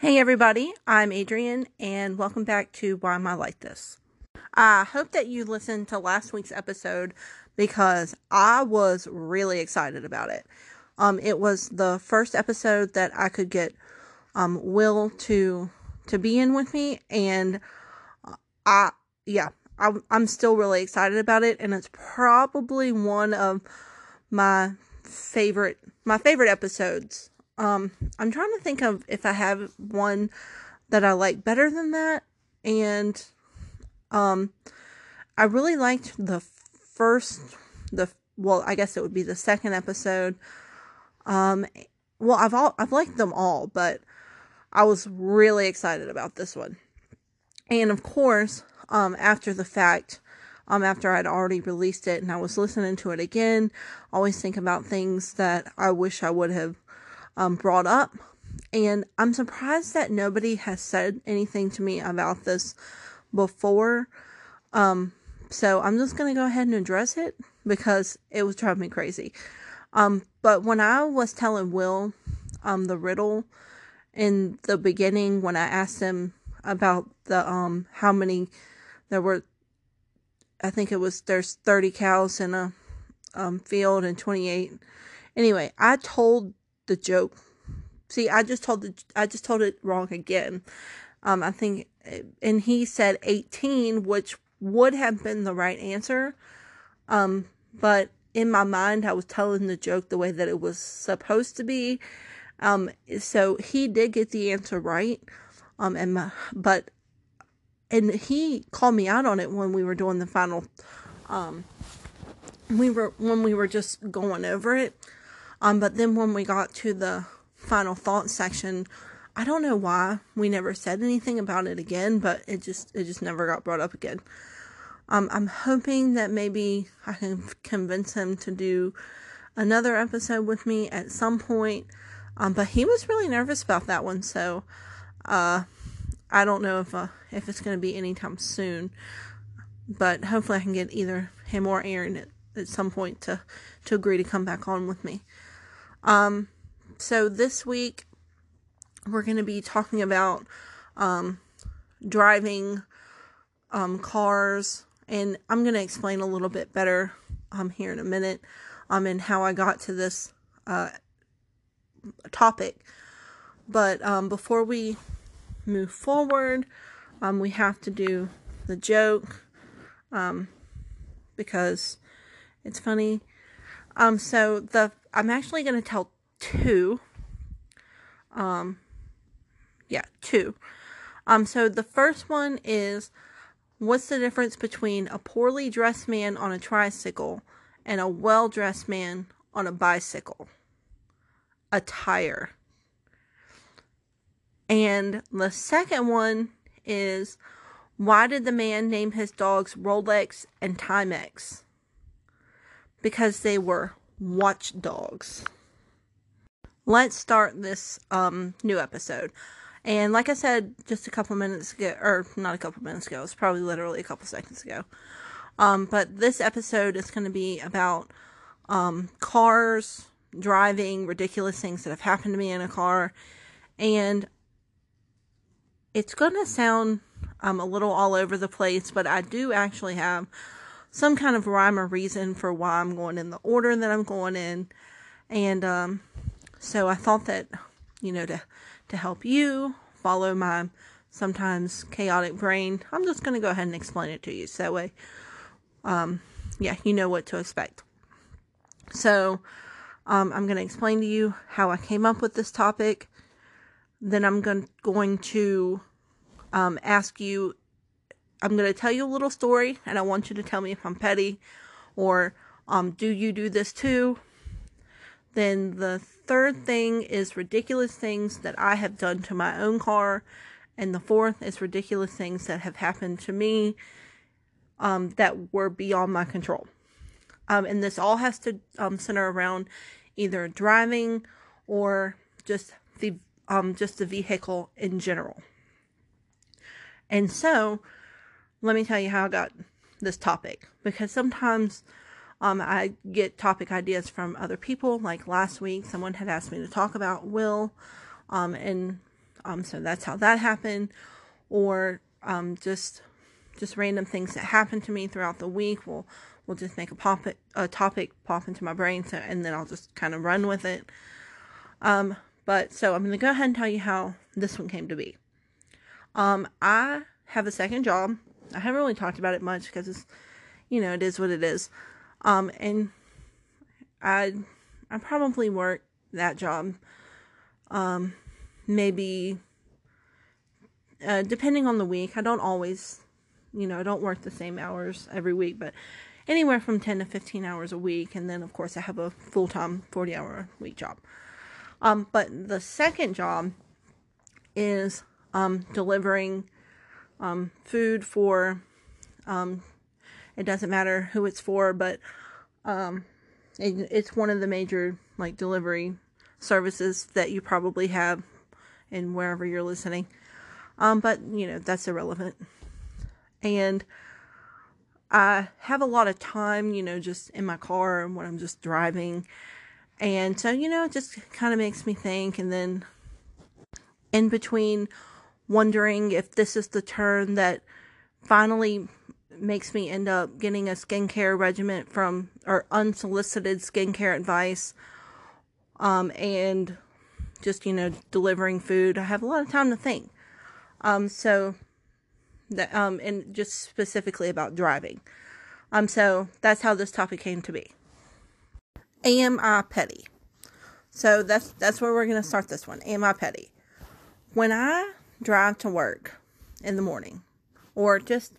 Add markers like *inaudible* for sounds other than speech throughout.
Hey everybody, I'm Adrienne and welcome back to Why Am I Like This? I hope that you listened to last week's episode because I was really excited about it. Um, it was the first episode that I could get um, Will to to be in with me, and I yeah, I, I'm still really excited about it, and it's probably one of my favorite my favorite episodes um, I'm trying to think of if I have one that I like better than that. And um, I really liked the first, the well, I guess it would be the second episode. Um, well, I've all I've liked them all, but I was really excited about this one. And of course, um, after the fact, um, after I'd already released it and I was listening to it again, always think about things that I wish I would have um, brought up. And I'm surprised that nobody has said anything to me about this before. Um, so I'm just going to go ahead and address it because it was driving me crazy. Um, but when I was telling Will um, the riddle in the beginning, when I asked him about the um, how many there were, I think it was there's 30 cows in a um, field and 28. Anyway, I told the joke. See, I just told the I just told it wrong again. Um, I think, and he said 18, which would have been the right answer. Um, but in my mind, I was telling the joke the way that it was supposed to be. Um, so he did get the answer right. Um, and my, but, and he called me out on it when we were doing the final, um, we were, when we were just going over it. Um, but then when we got to the final thoughts section, I don't know why we never said anything about it again, but it just it just never got brought up again. Um, I'm hoping that maybe I can convince him to do another episode with me at some point. Um, but he was really nervous about that one, so uh, I don't know if uh, if it's going to be anytime soon. But hopefully, I can get either him or Aaron at, at some point to to agree to come back on with me. Um, so this week we're going to be talking about um, driving um, cars, and I'm going to explain a little bit better um, here in a minute um, and how I got to this uh, topic. But um, before we move forward, um, we have to do the joke um, because it's funny. Um, so the I'm actually going to tell two. Um, yeah, two. Um, so the first one is what's the difference between a poorly dressed man on a tricycle and a well dressed man on a bicycle? Attire. And the second one is why did the man name his dogs Rolex and Timex? Because they were watchdogs let's start this um, new episode. And like I said just a couple minutes ago, or not a couple minutes ago, it's probably literally a couple seconds ago. Um, but this episode is going to be about um, cars, driving, ridiculous things that have happened to me in a car. And it's going to sound um, a little all over the place, but I do actually have some kind of rhyme or reason for why I'm going in the order that I'm going in. And um, so I thought that, you know, to to help you follow my sometimes chaotic brain, I'm just going to go ahead and explain it to you. So that way, um, yeah, you know what to expect. So, um, I'm going to explain to you how I came up with this topic. Then I'm going, going to um, ask you, I'm going to tell you a little story, and I want you to tell me if I'm petty or um, do you do this too? Then the third thing is ridiculous things that I have done to my own car. And the fourth is ridiculous things that have happened to me um, that were beyond my control. Um, and this all has to um, center around either driving or just the um, just the vehicle in general. And so, let me tell you how I got this topic because sometimes um, I get topic ideas from other people. Like last week, someone had asked me to talk about Will, um, and Um, so that's how that happened. Or um, just just random things that happen to me throughout the week will will just make a pop a topic pop into my brain so and then I'll just kind of run with it. Um, but so I'm gonna go ahead and tell you how this one came to be. Um, I have a second job. I haven't really talked about it much because it's you know, it is what it is. Um, and I I probably work that job um maybe uh, depending on the week. I don't always, you know, I don't work the same hours every week, but anywhere from 10 to 15 hours a week. And then, of course, I have a full time 40 hour week job. Um, but the second job is um, delivering um, food for, um, it doesn't matter who it's for, but um, it, it's one of the major like delivery services that you probably have in wherever you're listening. Um, but you know, that's irrelevant. And I have a lot of time, you know, just in my car when I'm just driving. And so, you know, it just kind of makes me think. And then in between, wondering if this is the turn that finally makes me end up getting a skincare regimen from or unsolicited skincare advice um, and just you know delivering food i have a lot of time to think um, so that um, and just specifically about driving. Um, so that's how this topic came to be. Am I petty? So that's that's where we're gonna start this one. Am I petty? When I drive to work in the morning, or just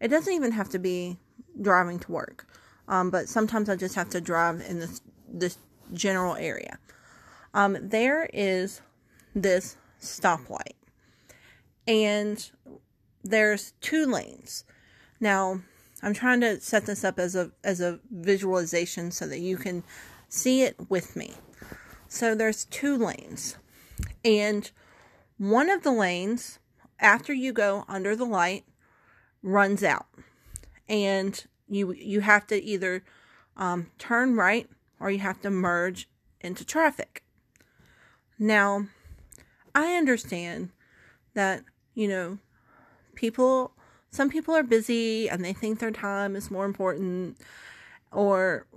it doesn't even have to be driving to work, um, but sometimes I just have to drive in this this general area. Um, there is this stoplight and there's two lanes. Now, I'm trying to set this up as a as a visualization so that you can see it with me. So there's two lanes. And one of the lanes after you go under the light runs out. And you you have to either um, turn right or you have to merge into traffic. Now, I understand that you know, people, some people are busy and they think their time is more important or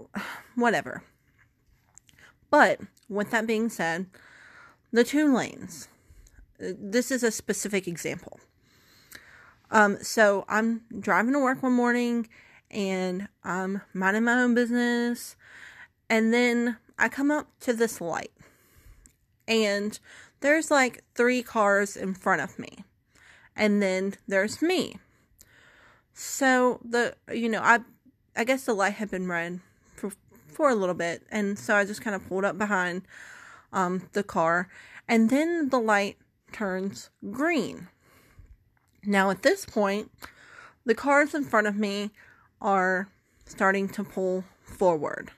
whatever. But with that being said, the two lanes, this is a specific example. Um, so I'm driving to work one morning and I'm minding my own business. And then I come up to this light and there's like three cars in front of me and then there's me. So the you know I I guess the light had been red for for a little bit, and so I just kind of pulled up behind um the car, and then the light turns green. Now at this point, the cars in front of me are starting to pull forward.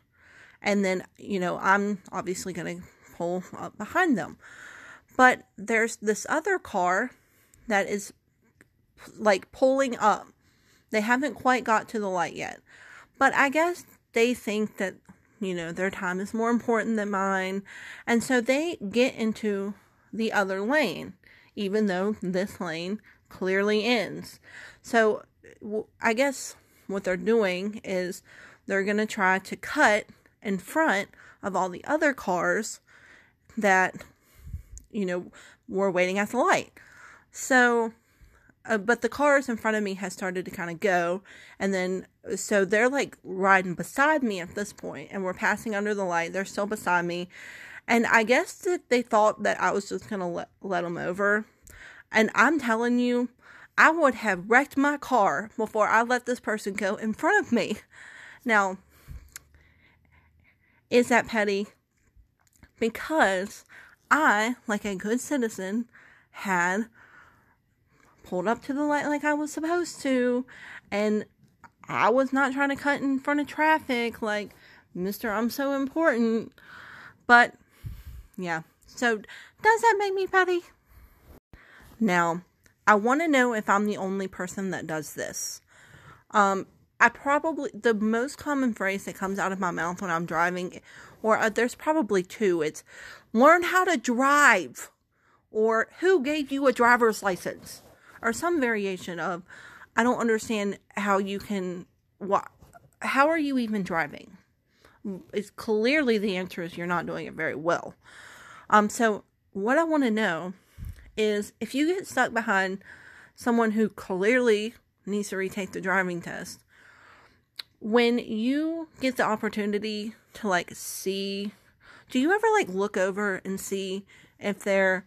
And then, you know, I'm obviously going to pull up behind them. But there's this other car that is like pulling up. They haven't quite got to the light yet. But I guess they think that, you know, their time is more important than mine. And so they get into the other lane, even though this lane clearly ends. So I guess what they're doing is they're going to try to cut in front of all the other cars that, you know, were waiting at the light. So, uh, but the cars in front of me has started to kind of go, and then so they're like riding beside me at this point, and we're passing under the light. They're still beside me, and I guess that they thought that I was just gonna let let them over, and I'm telling you, I would have wrecked my car before I let this person go in front of me. Now, is that petty? Because I, like a good citizen, had pulled up to the light like I was supposed to, and I was not trying to cut in front of traffic like Mr. I'm so important. But yeah, so does that make me petty? Now, I want to know if I'm the only person that does this. Um, I probably, the most common phrase that comes out of my mouth when I'm driving, or uh, there's probably two, it's learn how to drive or who gave you a driver's license or some variation of I don't understand how you can what how are you even driving? It's clearly the answer is you're not doing it very well. Um so what I want to know is if you get stuck behind someone who clearly needs to retake the driving test, when you get the opportunity to like see, do you ever like look over and see if they're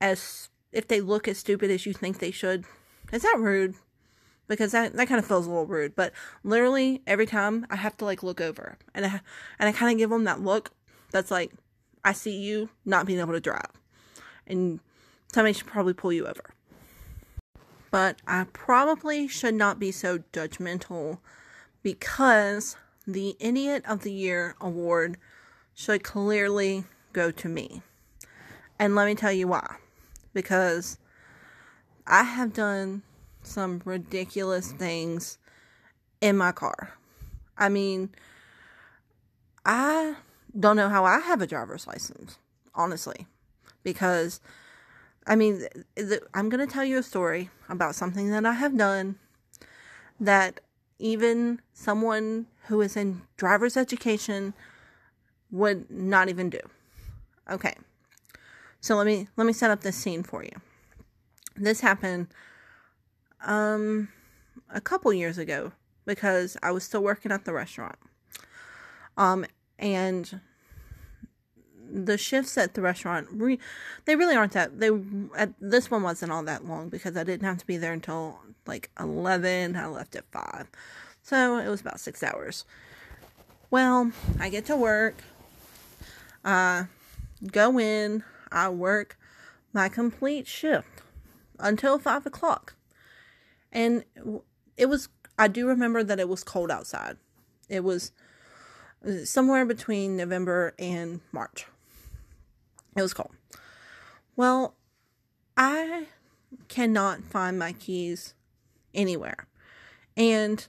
as if they look as stupid as you think they should? Is that rude? Because that, that kind of feels a little rude. But literally every time I have to like look over and I, and I kind of give them that look that's like, I see you not being able to drive. And somebody should probably pull you over. But I probably should not be so judgmental because the Idiot of the Year award should clearly go to me. And let me tell you why. Because I have done some ridiculous things in my car. I mean, I don't know how I have a driver's license, honestly, because I mean, I'm going to tell you a story about something that I have done that even someone who is in driver's education would not even do. Okay. So let me let me set up this scene for you. This happened um a couple years ago because I was still working at the restaurant. Um and the shifts at the restaurant re- they really aren't that they at this one wasn't all that long because I didn't have to be there until like 11 I left at 5 so it was about 6 hours. Well I get to work. Uh go in. I work my complete shift until 5 o'clock and it was I do remember that it was cold outside it was uh, somewhere between November and March it was cold. Well, I cannot find my keys anywhere. And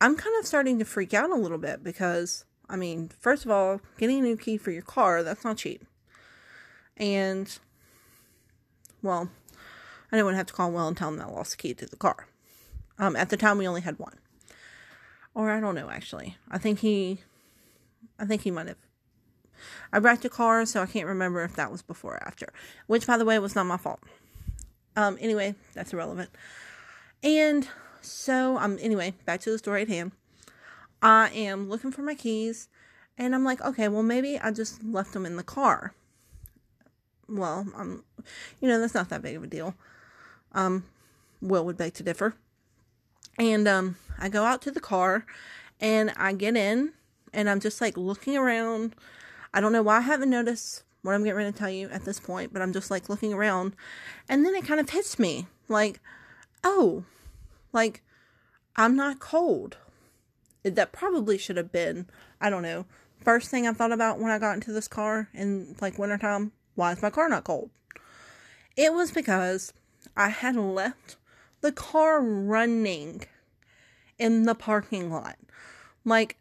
I'm kind of starting to freak out a little bit because, I mean, first of all, getting a new key for your car, that's not cheap. And, well, I didn't want to have to call Will and tell him that I lost the key to the car. Um, at the time, we only had one. Or I don't know, actually. I think he, I think he might have I wrecked a car, so I can't remember if that was before or after. Which, by the way, was not my fault. Um, anyway, that's irrelevant. And so, um, anyway, back to the story at hand. I am looking for my keys, and I'm like, okay, well, maybe I just left them in the car. Well, um, you know, that's not that big of a deal. Um, Will would beg to differ. And um, I go out to the car, and I get in, and I'm just like looking around I don't know why I haven't noticed what I'm getting ready to tell you at this point, but I'm just like looking around. And then it kind of hits me like, oh, like I'm not cold. That probably should have been, I don't know, first thing I thought about when I got into this car in like wintertime. Why is my car not cold? It was because I had left the car running in the parking lot. Like,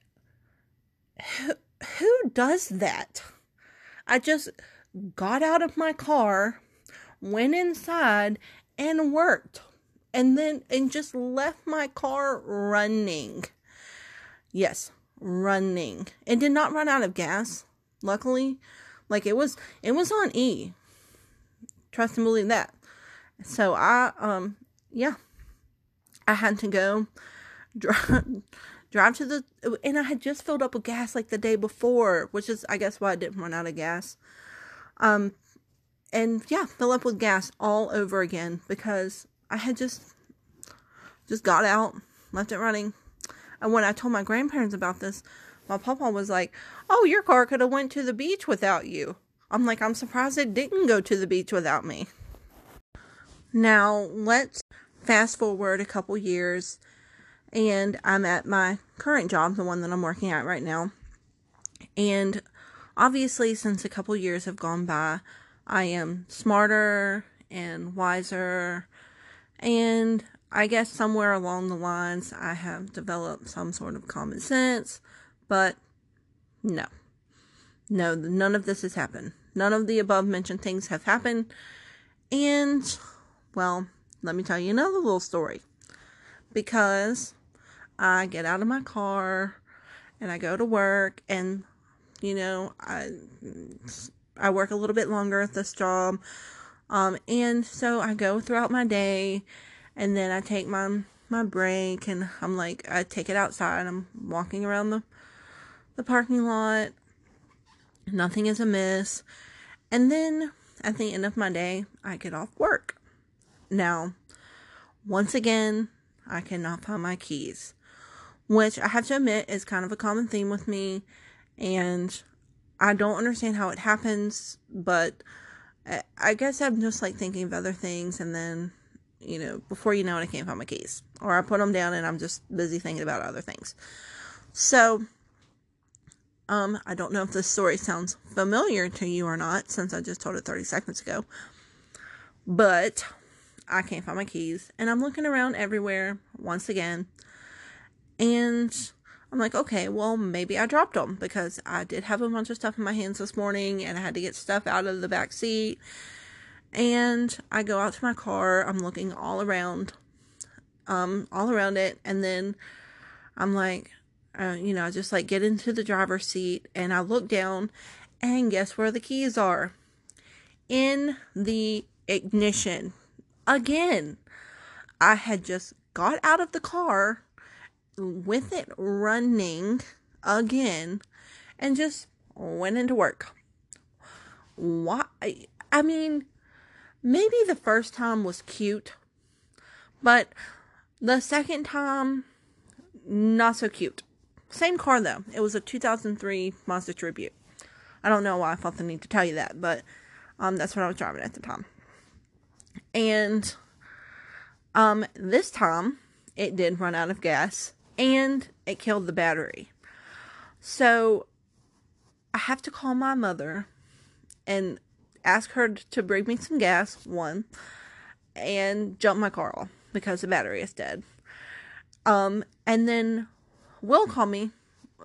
who who does that? I just got out of my car, went inside, and worked. And then, and just left my car running. Yes, running. It did not run out of gas, luckily. Like it was, it was on E. Trust and believe that. So I, um, yeah, I had to go drive, *laughs* drive to the and I had just filled up with gas like the day before, which is I guess why I didn't run out of gas. Um and yeah, fill up with gas all over again because I had just just got out, left it running. And when I told my grandparents about this, my papa was like, "Oh, your car could have went to the beach without you." I'm like, "I'm surprised it didn't go to the beach without me." Now, let's fast forward a couple years and I'm at my current job, the one that I'm working at right now. And obviously, since a couple years have gone by, I am smarter and wiser, and I guess somewhere along the lines I have developed some sort of common sense, but no. No, none of this has happened. None of the above mentioned things have happened, And, well, let me tell you another little story. Because I get out of my car and I go to work and, you know, I, I work a little bit longer at this job. Um, and so I go throughout my day and then I take my, my break and I'm like, I take it outside. I'm walking around the, the parking lot. Nothing is amiss. And then at the end of my day, I get off work. Now, once again, I cannot find my keys, which I have to admit is kind of a common theme with me. And I don't understand how it happens, but I guess I'm just like thinking of other things, and then, you know, before you know it, I can't find my keys. Or I put them down and I'm just busy thinking about other things. So, um, I don't know if this story sounds familiar to you or not, since I just told it 30 seconds ago. But I can't find my keys, and I'm looking around everywhere once again. And I'm like, okay, well, maybe I dropped them because I did have a bunch of stuff in my hands this morning and I had to get stuff out of the back seat. And I go out to my car, I'm looking all around, um, all around it, and then I'm like, uh, you know, just like get into the driver's seat and I look down and guess where the keys are? In the ignition. Again, I had just got out of the car with it running again and just went into work. Why? I mean, maybe the first time was cute, but the second time, not so cute. Same car though. It was a 2003 Mazda Tribute. I don't know why I felt the need to tell you that, but um, that's what I was driving at the time. And um, this time, it did run out of gas and it killed the battery. So I have to call my mother and ask her to bring me some gas, one, and jump my car because the battery is dead. Um, and then Will called me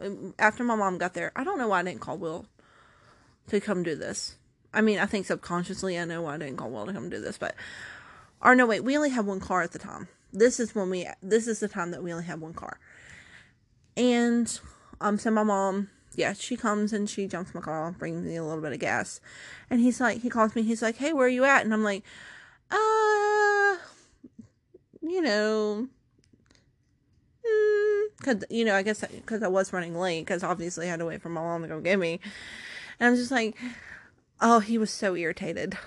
um, after my mom got there. I don't know why I didn't call Will to come do this. I mean, I think subconsciously I know why I didn't call Will to come do this, but or no, wait, we only had one car at the time. This is when we this is the time that we only have one car. And um so my mom yeah she comes and she jumps my car brings me a little bit of gas. And he's like he calls me he's like hey where are you at? And i'm like uh you know because mm, you know i guess because i was running late because obviously i had to wait for my mom to go get me. And i'm just like oh he was so irritated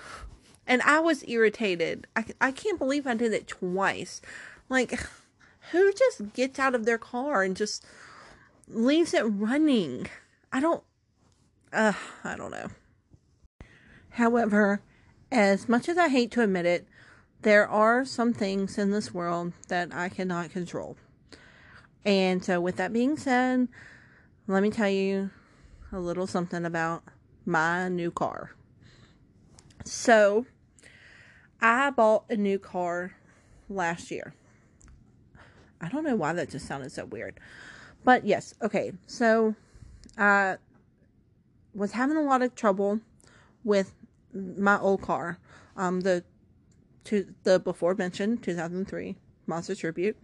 and I was irritated. I, I can't believe I did it twice. Like, who just gets out of their car and just leaves it running? I don't, uh, I don't know. However, as much as I hate to admit it, there are some things in this world that I cannot control. And so, with that being said, let me tell you a little something about my new car. So, I bought a new car last year. I don't know why that just sounded so weird. But yes, okay. So I was having a lot of trouble with my old car. Um the to the before mentioned 2003 Mazda Tribute.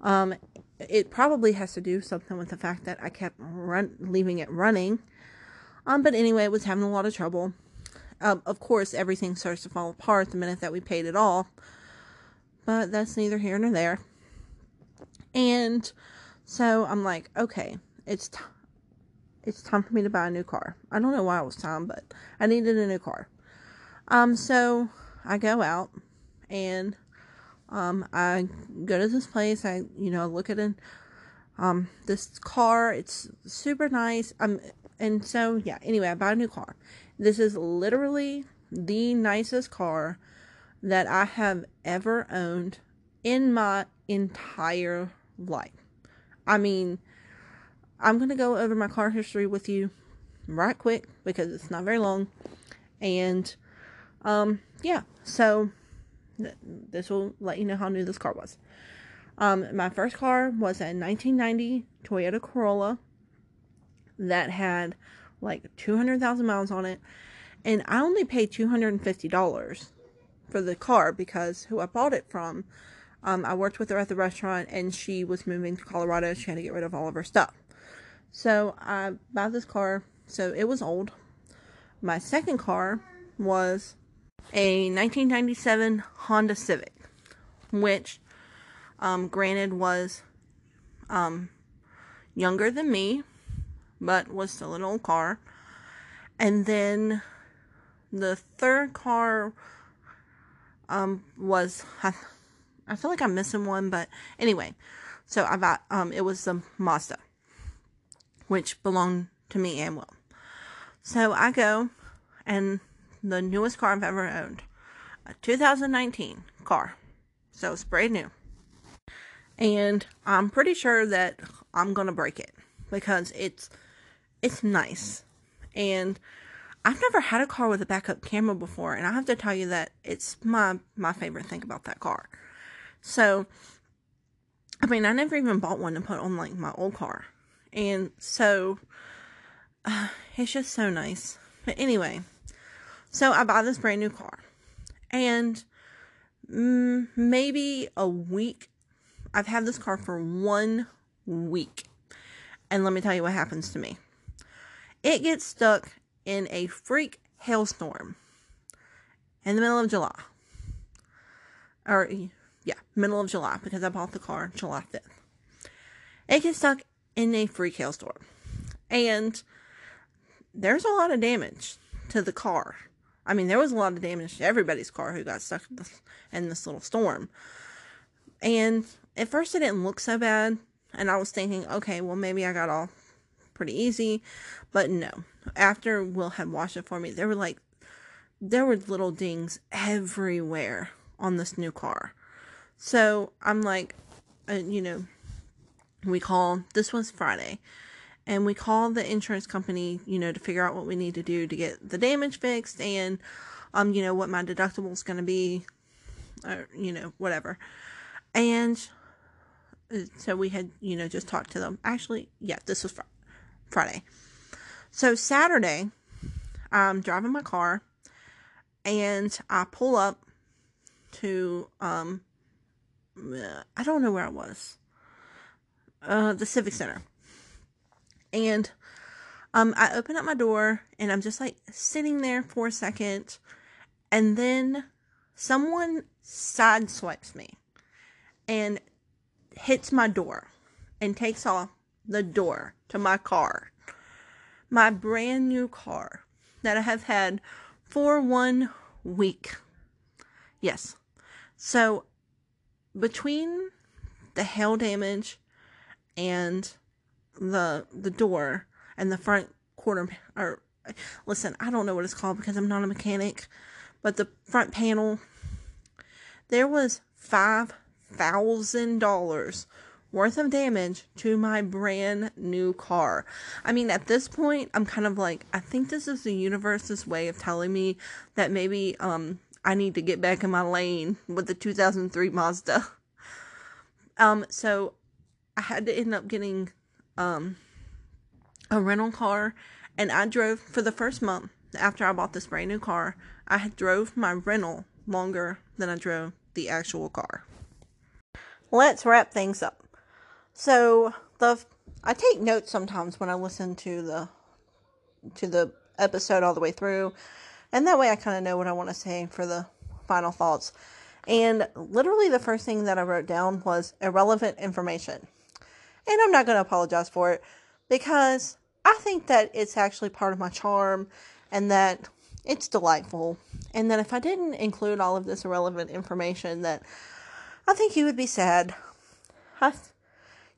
Um it probably has to do something with the fact that I kept run leaving it running. Um but anyway, it was having a lot of trouble. Um, of course, everything starts to fall apart the minute that we paid it all. But that's neither here nor there. And so I'm like, okay, it's time. It's time for me to buy a new car. I don't know why it was time, but I needed a new car. Um, so I go out and um, I go to this place. I, you know, look at it. Um, this car. It's super nice. Um, and so yeah. Anyway, I bought a new car. This is literally the nicest car that I have ever owned in my entire life. I mean, I'm going to go over my car history with you right quick because it's not very long. And um yeah, so th- this will let you know how new this car was. Um my first car was a 1990 Toyota Corolla that had like 200,000 miles on it. And I only paid $250 for the car because who I bought it from, um, I worked with her at the restaurant and she was moving to Colorado. She had to get rid of all of her stuff. So I bought this car. So it was old. My second car was a 1997 Honda Civic, which, um, granted, was um, younger than me, but was still an old car. And then the third car um, was I, I feel like I'm missing one, but anyway, so I bought um it was the Mazda, which belonged to me and Will. So I go and the newest car I've ever owned, a 2019 car, so it's brand new, and I'm pretty sure that I'm gonna break it because it's it's nice and I've never had a car with a backup camera before, and I have to tell you that it's my my favorite thing about that car. So, I mean, I never even bought one to put on like my old car, and so uh, it's just so nice. But anyway, so I buy this brand new car, and mm, maybe a week. I've had this car for one week, and let me tell you what happens to me. It gets stuck in a freak hailstorm in the middle of July. Or, yeah, middle of July, because I bought the car July 5th. It gets stuck in a freak hailstorm. And there's a lot of damage to the car. I mean, there was a lot of damage to everybody's car who got stuck in this, in this little storm. And at first, it didn't look so bad. And I was thinking, okay, well, maybe I got off pretty easy. But no, after Will had washed it for me, there were like, there were little dings everywhere on this new car. So I'm like, uh, you know, we call, this was Friday, and we call the insurance company, you know, to figure out what we need to do to get the damage fixed and, um, you know, what my deductible is going to be, or, you know, whatever. And uh, so we had, you know, just talked to them. Actually, yeah, this was Friday. Friday. So Saturday, I'm driving my car and I pull up to um I don't know where I was. Uh the Civic Center. And um I open up my door and I'm just like sitting there for a second and then someone sideswipes me and hits my door and takes off the door to my car. My brand new car that I have had for one week. Yes. So between the hail damage and the the door and the front quarter or listen, I don't know what it's called because I'm not a mechanic, but the front panel there was five thousand dollars worth of damage to my brand new car. I mean, at this point, I'm kind of like, I think this is the universe's way of telling me that maybe um I need to get back in my lane with the 2003 Mazda. *laughs* Um, so I had to end up getting um a rental car, and I drove for the first month after I bought this brand new car. I drove my rental longer than I drove the actual car. Let's wrap things up. So the I take notes sometimes when I listen to the to the episode all the way through, and that way I kind of know what I want to say for the final thoughts. And literally, the first thing that I wrote down was irrelevant information. And I'm not going to apologize for it because I think that it's actually part of my charm and that it's delightful. And that if I didn't include all of this irrelevant information, that I think you would be sad. I,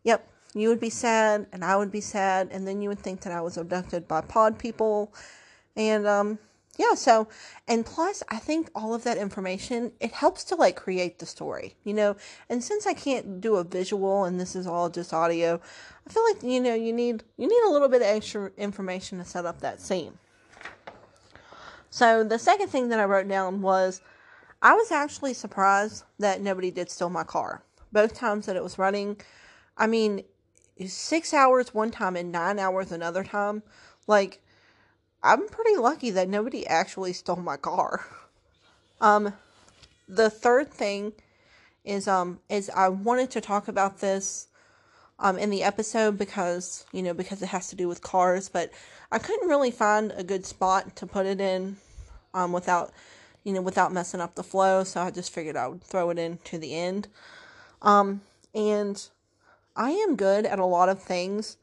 Yep, you would be sad, and I would be sad, and then you would think that I was abducted by pod people. And, um, yeah, so, and plus, I think all of that information, it helps to like create the story, you know. And since I can't do a visual and this is all just audio, I feel like, you know, you need, you need a little bit of extra information to set up that scene. So, the second thing that I wrote down was I was actually surprised that nobody did steal my car. Both times that it was running, I mean, six hours one time and nine hours another time. Like, I'm pretty lucky that nobody actually stole my car. *laughs* Um, the third thing is um is I wanted to talk about this um in the episode because you know because it has to do with cars, but I couldn't really find a good spot to put it in um without you know without messing up the flow, so I just figured I would throw it in to the end. Um and I am good at a lot of things,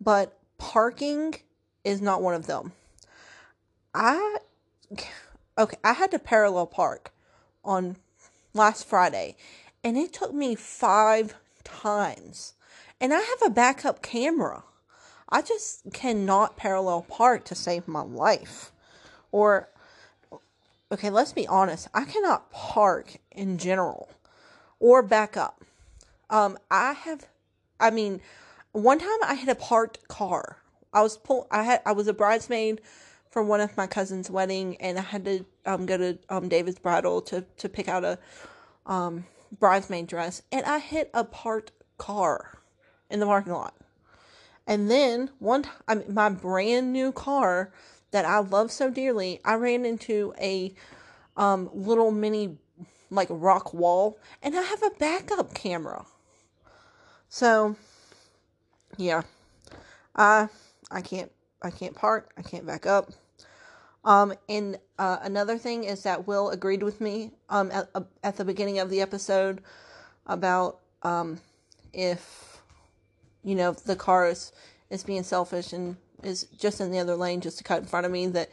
but parking is not one of them. I okay, I had to parallel park on last Friday and it took me 5 times. And I have a backup camera. I just cannot parallel park to save my life. Or okay, let's be honest, I cannot park in general or back up. Um I have I mean, one time I had a parked car. I was pull I had I was a bridesmaid for one of my cousin's wedding and I had to um go to um David's bridal to to pick out a um bridesmaid dress and I hit a parked car in the parking lot. And then one time, my brand new car that I love so dearly, I ran into a um little mini like rock wall and I have a backup camera. So, yeah, I I can't I can't park. I can't back up. Um, and uh, another thing is that Will agreed with me um at, uh, at the beginning of the episode about um if you know the car is is being selfish and is just in the other lane just to cut in front of me that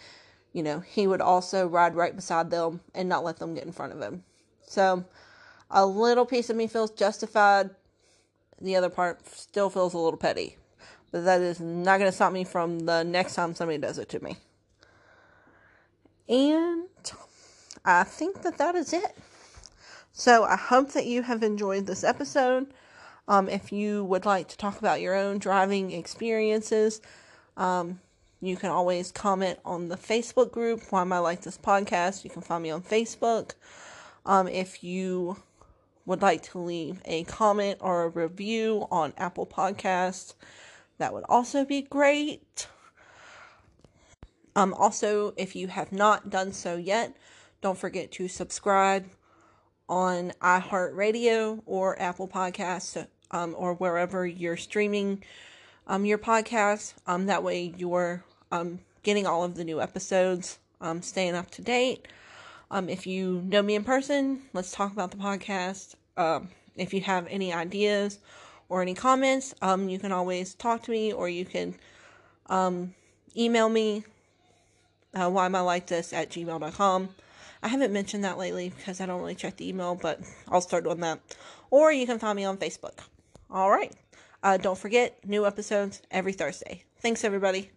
you know he would also ride right beside them and not let them get in front of him. So a little piece of me feels justified the other part still feels a little petty. But that is not going to stop me from the next time somebody does it to me. And I think that that is it. So I hope that you have enjoyed this episode. Um, if you would like to talk about your own driving experiences, um, you can always comment on the Facebook group, Why Am I Like This Podcast. You can find me on Facebook. Um, if you would like to leave a comment or a review on Apple Podcasts, that would also be great. Um, also, if you have not done so yet, don't forget to subscribe on iHeartRadio or Apple Podcasts um, or wherever you're streaming um, your podcast. Um, that way you're um, getting all of the new episodes, um, staying up to date. Um, if you know me in person, let's talk about the podcast. Um, if you have any ideas or any comments, um, you can always talk to me or you can um, email me. Uh, why am I like this at gmail.com. I haven't mentioned that lately because I don't really check the email, but I'll start doing that. Or you can find me on Facebook. All right. Uh, don't forget, new episodes every Thursday. Thanks, everybody.